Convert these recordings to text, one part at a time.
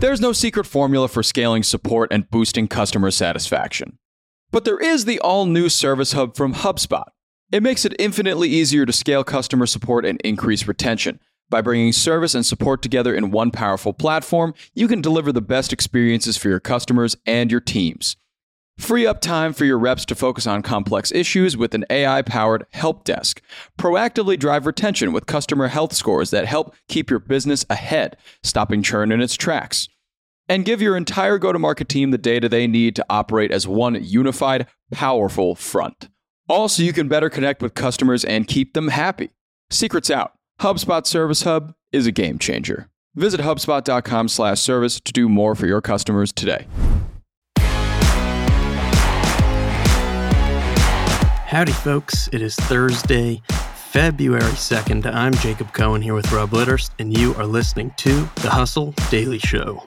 There's no secret formula for scaling support and boosting customer satisfaction. But there is the all new Service Hub from HubSpot. It makes it infinitely easier to scale customer support and increase retention. By bringing service and support together in one powerful platform, you can deliver the best experiences for your customers and your teams. Free up time for your reps to focus on complex issues with an AI powered help desk. Proactively drive retention with customer health scores that help keep your business ahead, stopping churn in its tracks. And give your entire go to market team the data they need to operate as one unified, powerful front. Also, you can better connect with customers and keep them happy. Secrets out. HubSpot Service Hub is a game changer. Visit HubSpot.com slash service to do more for your customers today. Howdy, folks. It is Thursday, February 2nd. I'm Jacob Cohen here with Rob Litterst, and you are listening to The Hustle Daily Show.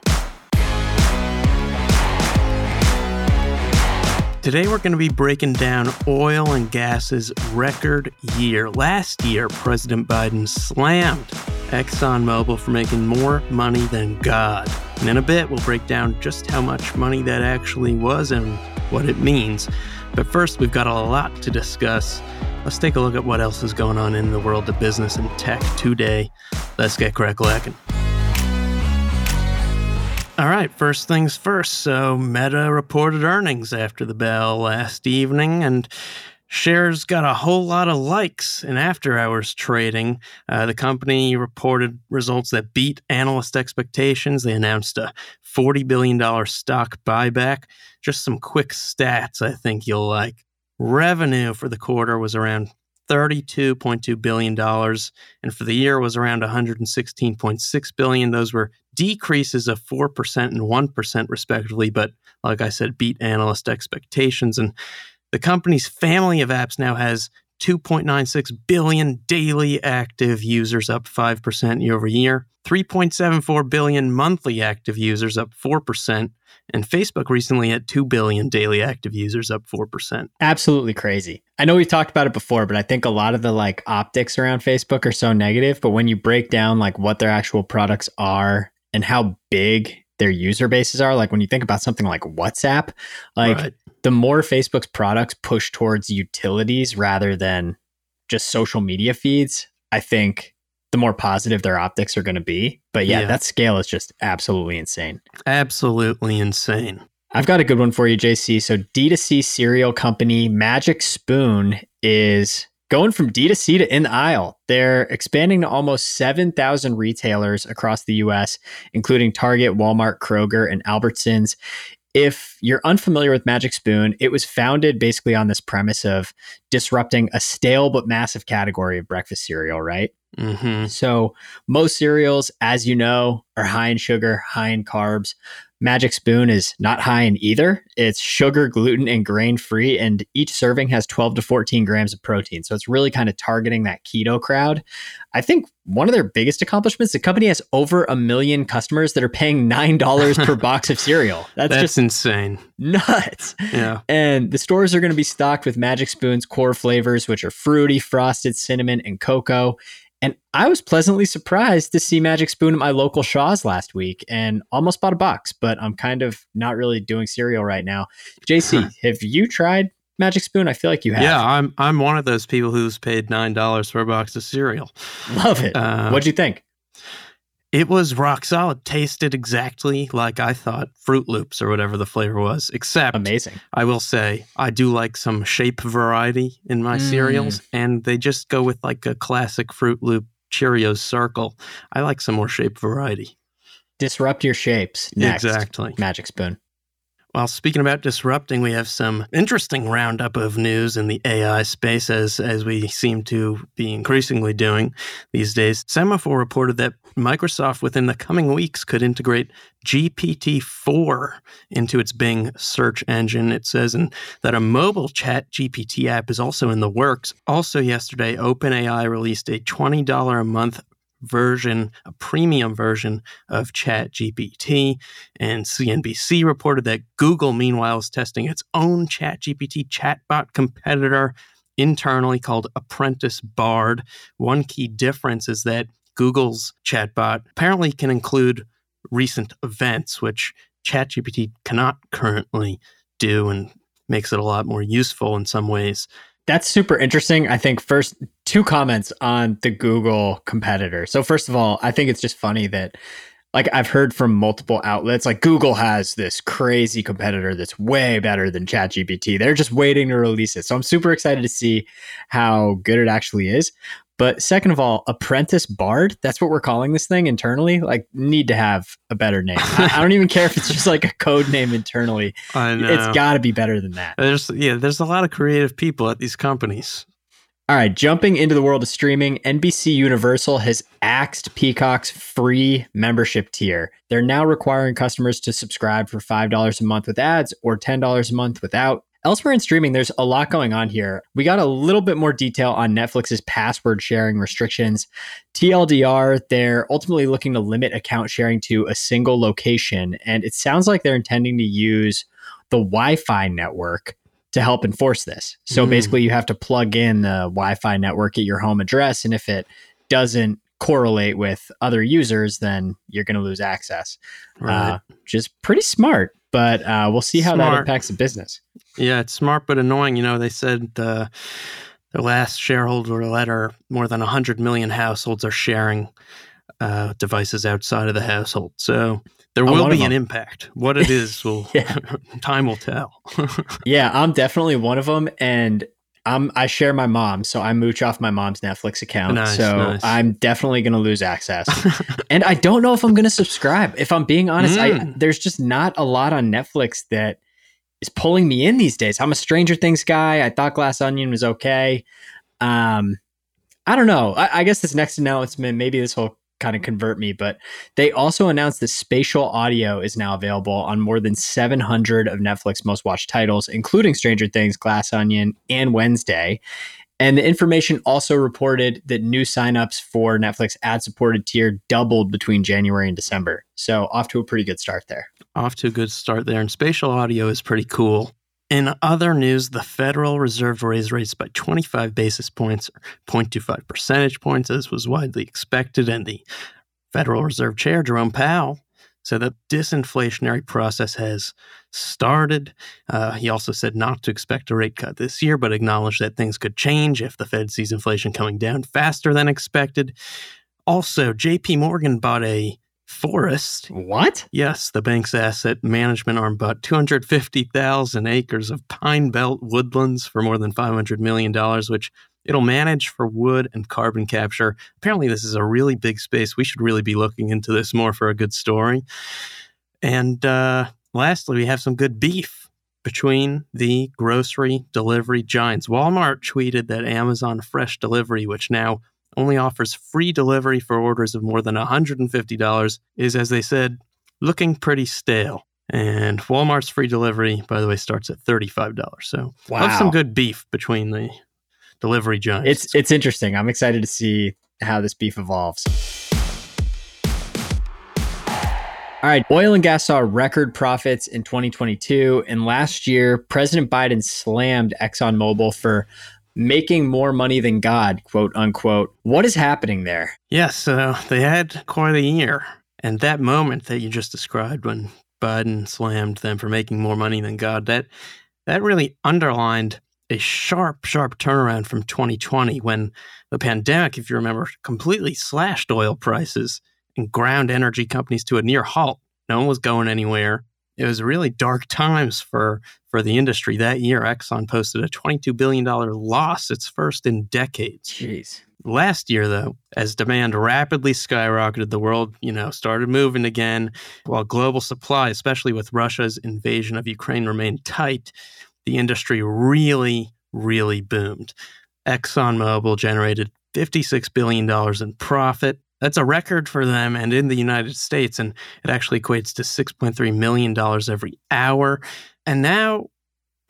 Today, we're going to be breaking down oil and gas's record year. Last year, President Biden slammed ExxonMobil for making more money than God. And in a bit, we'll break down just how much money that actually was and what it means. But first, we've got a lot to discuss. Let's take a look at what else is going on in the world of business and tech today. Let's get cracklacking. All right, first things first. So, Meta reported earnings after the bell last evening, and shares got a whole lot of likes in after hours trading. Uh, the company reported results that beat analyst expectations. They announced a $40 billion stock buyback. Just some quick stats I think you'll like. Revenue for the quarter was around $32.2 billion, and for the year was around 116.6 billion. Those were decreases of 4% and 1% respectively, but like I said, beat analyst expectations. And the company's family of apps now has 2.96 billion daily active users, up 5% year over year, 3.74 billion monthly active users, up 4%, and Facebook recently had 2 billion daily active users, up 4%. Absolutely crazy. I know we've talked about it before, but I think a lot of the like optics around Facebook are so negative, but when you break down like what their actual products are and how big their user bases are, like when you think about something like WhatsApp, like right the more Facebook's products push towards utilities rather than just social media feeds, I think the more positive their optics are going to be. But yeah, yeah, that scale is just absolutely insane. Absolutely insane. I've got a good one for you, JC. So, D2C cereal company Magic Spoon is going from D2C to in the aisle. They're expanding to almost 7,000 retailers across the US, including Target, Walmart, Kroger, and Albertsons if you're unfamiliar with Magic Spoon, it was founded basically on this premise of disrupting a stale but massive category of breakfast cereal, right? Mm-hmm. So, most cereals, as you know, are high in sugar, high in carbs. Magic Spoon is not high in either. It's sugar, gluten, and grain free, and each serving has 12 to 14 grams of protein. So it's really kind of targeting that keto crowd. I think one of their biggest accomplishments, the company has over a million customers that are paying $9 per box of cereal. That's, That's just insane. Nuts. Yeah. And the stores are going to be stocked with Magic Spoon's core flavors, which are fruity, frosted, cinnamon, and cocoa. And I was pleasantly surprised to see Magic Spoon at my local Shaw's last week and almost bought a box, but I'm kind of not really doing cereal right now. JC, have you tried Magic Spoon? I feel like you have. Yeah, I'm I'm one of those people who's paid nine dollars for a box of cereal. Love it. Uh, What'd you think? It was rock solid. Tasted exactly like I thought Froot Loops or whatever the flavor was. Except, amazing. I will say I do like some shape variety in my mm. cereals, and they just go with like a classic Froot Loop Cheerios circle. I like some more shape variety. Disrupt your shapes. Next. Exactly. Magic spoon. Well, speaking about disrupting, we have some interesting roundup of news in the AI space, as as we seem to be increasingly doing these days. Semafor reported that Microsoft, within the coming weeks, could integrate GPT four into its Bing search engine. It says and that a mobile Chat GPT app is also in the works. Also, yesterday, OpenAI released a twenty dollar a month version, a premium version of ChatGPT. And CNBC reported that Google, meanwhile, is testing its own ChatGPT chatbot competitor internally called Apprentice Bard. One key difference is that Google's chatbot apparently can include recent events, which ChatGPT cannot currently do and makes it a lot more useful in some ways. That's super interesting. I think first two comments on the Google competitor. So first of all, I think it's just funny that like I've heard from multiple outlets like Google has this crazy competitor that's way better than ChatGPT. They're just waiting to release it. So I'm super excited to see how good it actually is. But second of all, Apprentice Bard, that's what we're calling this thing internally. Like, need to have a better name. I, I don't even care if it's just like a code name internally. I know. It's got to be better than that. There's yeah, there's a lot of creative people at these companies. All right, jumping into the world of streaming, NBC Universal has axed Peacock's free membership tier. They're now requiring customers to subscribe for $5 a month with ads or $10 a month without. Elsewhere in streaming, there's a lot going on here. We got a little bit more detail on Netflix's password sharing restrictions. TLDR, they're ultimately looking to limit account sharing to a single location, and it sounds like they're intending to use the Wi Fi network to help enforce this. So mm. basically, you have to plug in the Wi Fi network at your home address, and if it doesn't correlate with other users, then you're going to lose access. Right. Uh, which is pretty smart but uh, we'll see how smart. that impacts the business. Yeah, it's smart but annoying. You know, they said uh, the last shareholder letter, more than 100 million households are sharing uh, devices outside of the household. So there will be an impact. What it is will time will tell. yeah, I'm definitely one of them, and I'm I share my mom, so I mooch off my mom's Netflix account. Nice, so nice. I'm definitely going to lose access. and I don't know if I'm going to subscribe. If I'm being honest, mm. I, there's just not a lot on Netflix that is pulling me in these days. I'm a Stranger Things guy. I thought Glass Onion was okay. Um, I don't know. I, I guess this next announcement, maybe this will kind of convert me, but they also announced that spatial audio is now available on more than 700 of Netflix most watched titles, including Stranger Things, Glass Onion, and Wednesday. And the information also reported that new signups for Netflix ad supported tier doubled between January and December. So, off to a pretty good start there. Off to a good start there. And spatial audio is pretty cool. In other news, the Federal Reserve raised rates by 25 basis points, or 0.25 percentage points, as was widely expected. And the Federal Reserve Chair, Jerome Powell, said that disinflationary process has started. Uh, he also said not to expect a rate cut this year, but acknowledged that things could change if the Fed sees inflation coming down faster than expected. Also, JP Morgan bought a forest. What? Yes, the bank's asset management arm bought 250,000 acres of pine belt woodlands for more than $500 million, which it'll manage for wood and carbon capture. Apparently, this is a really big space. We should really be looking into this more for a good story. And uh, lastly, we have some good beef between the grocery delivery giants. Walmart tweeted that Amazon Fresh Delivery, which now only offers free delivery for orders of more than $150 is, as they said, looking pretty stale. And Walmart's free delivery, by the way, starts at $35. So wow. have some good beef between the delivery giants. It's it's interesting. I'm excited to see how this beef evolves. All right, oil and gas saw record profits in 2022. And last year, President Biden slammed ExxonMobil for making more money than God, quote unquote. What is happening there? Yes, so they had quite a year. And that moment that you just described when Biden slammed them for making more money than God, that that really underlined a sharp, sharp turnaround from 2020 when the pandemic, if you remember, completely slashed oil prices and ground energy companies to a near halt. No one was going anywhere it was really dark times for for the industry that year. Exxon posted a $22 billion loss, its first in decades. Jeez. Last year, though, as demand rapidly skyrocketed, the world, you know, started moving again. While global supply, especially with Russia's invasion of Ukraine, remained tight, the industry really, really boomed. ExxonMobil generated $56 billion in profit, that's a record for them and in the United States. And it actually equates to $6.3 million every hour. And now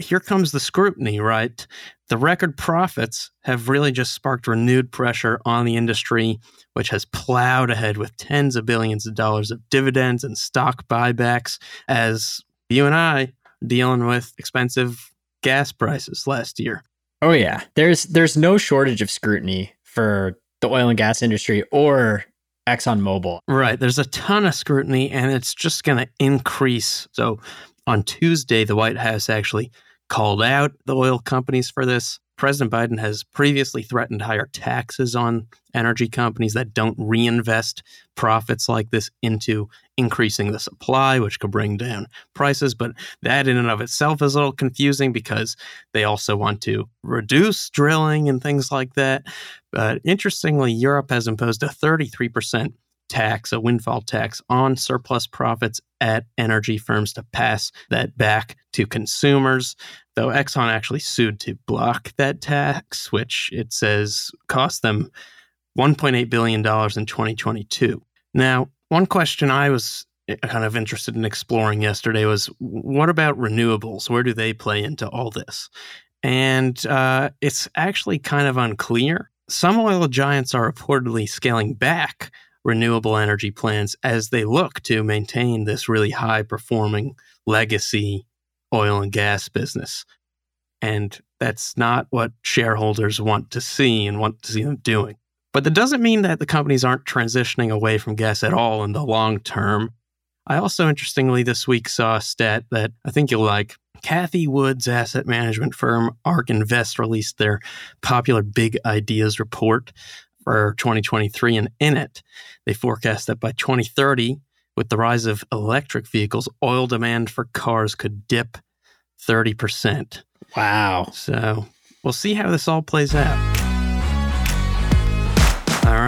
here comes the scrutiny, right? The record profits have really just sparked renewed pressure on the industry, which has plowed ahead with tens of billions of dollars of dividends and stock buybacks as you and I dealing with expensive gas prices last year. Oh yeah. There's there's no shortage of scrutiny for the oil and gas industry or ExxonMobil. Right. There's a ton of scrutiny and it's just going to increase. So on Tuesday, the White House actually called out the oil companies for this. President Biden has previously threatened higher taxes on energy companies that don't reinvest profits like this into increasing the supply, which could bring down prices. But that, in and of itself, is a little confusing because they also want to reduce drilling and things like that. But interestingly, Europe has imposed a 33% tax, a windfall tax on surplus profits at energy firms to pass that back to consumers. Though Exxon actually sued to block that tax, which it says cost them $1.8 billion in 2022. Now, one question I was eh, kind of interested in exploring yesterday was what about renewables? Where do they play into all this? And uh, it's actually kind of unclear. Some oil giants are reportedly scaling back renewable energy plants as they look to maintain this really high performing legacy oil and gas business. And that's not what shareholders want to see and want to see them doing. But that doesn't mean that the companies aren't transitioning away from gas at all in the long term. I also, interestingly, this week saw a stat that I think you'll like. Cathie Wood's asset management firm ARK Invest released their popular Big Ideas report for 2023. And in it, they forecast that by 2030, with the rise of electric vehicles, oil demand for cars could dip 30%. Wow. So we'll see how this all plays out.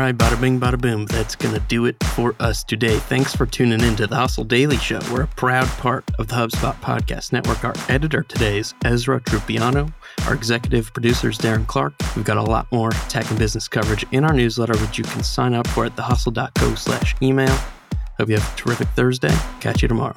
Right, bada bing, bada boom. That's going to do it for us today. Thanks for tuning in to the Hustle Daily Show. We're a proud part of the HubSpot Podcast Network. Our editor today is Ezra Trupiano. Our executive producer is Darren Clarke. We've got a lot more tech and business coverage in our newsletter, which you can sign up for at thehustle.co slash email. Hope you have a terrific Thursday. Catch you tomorrow.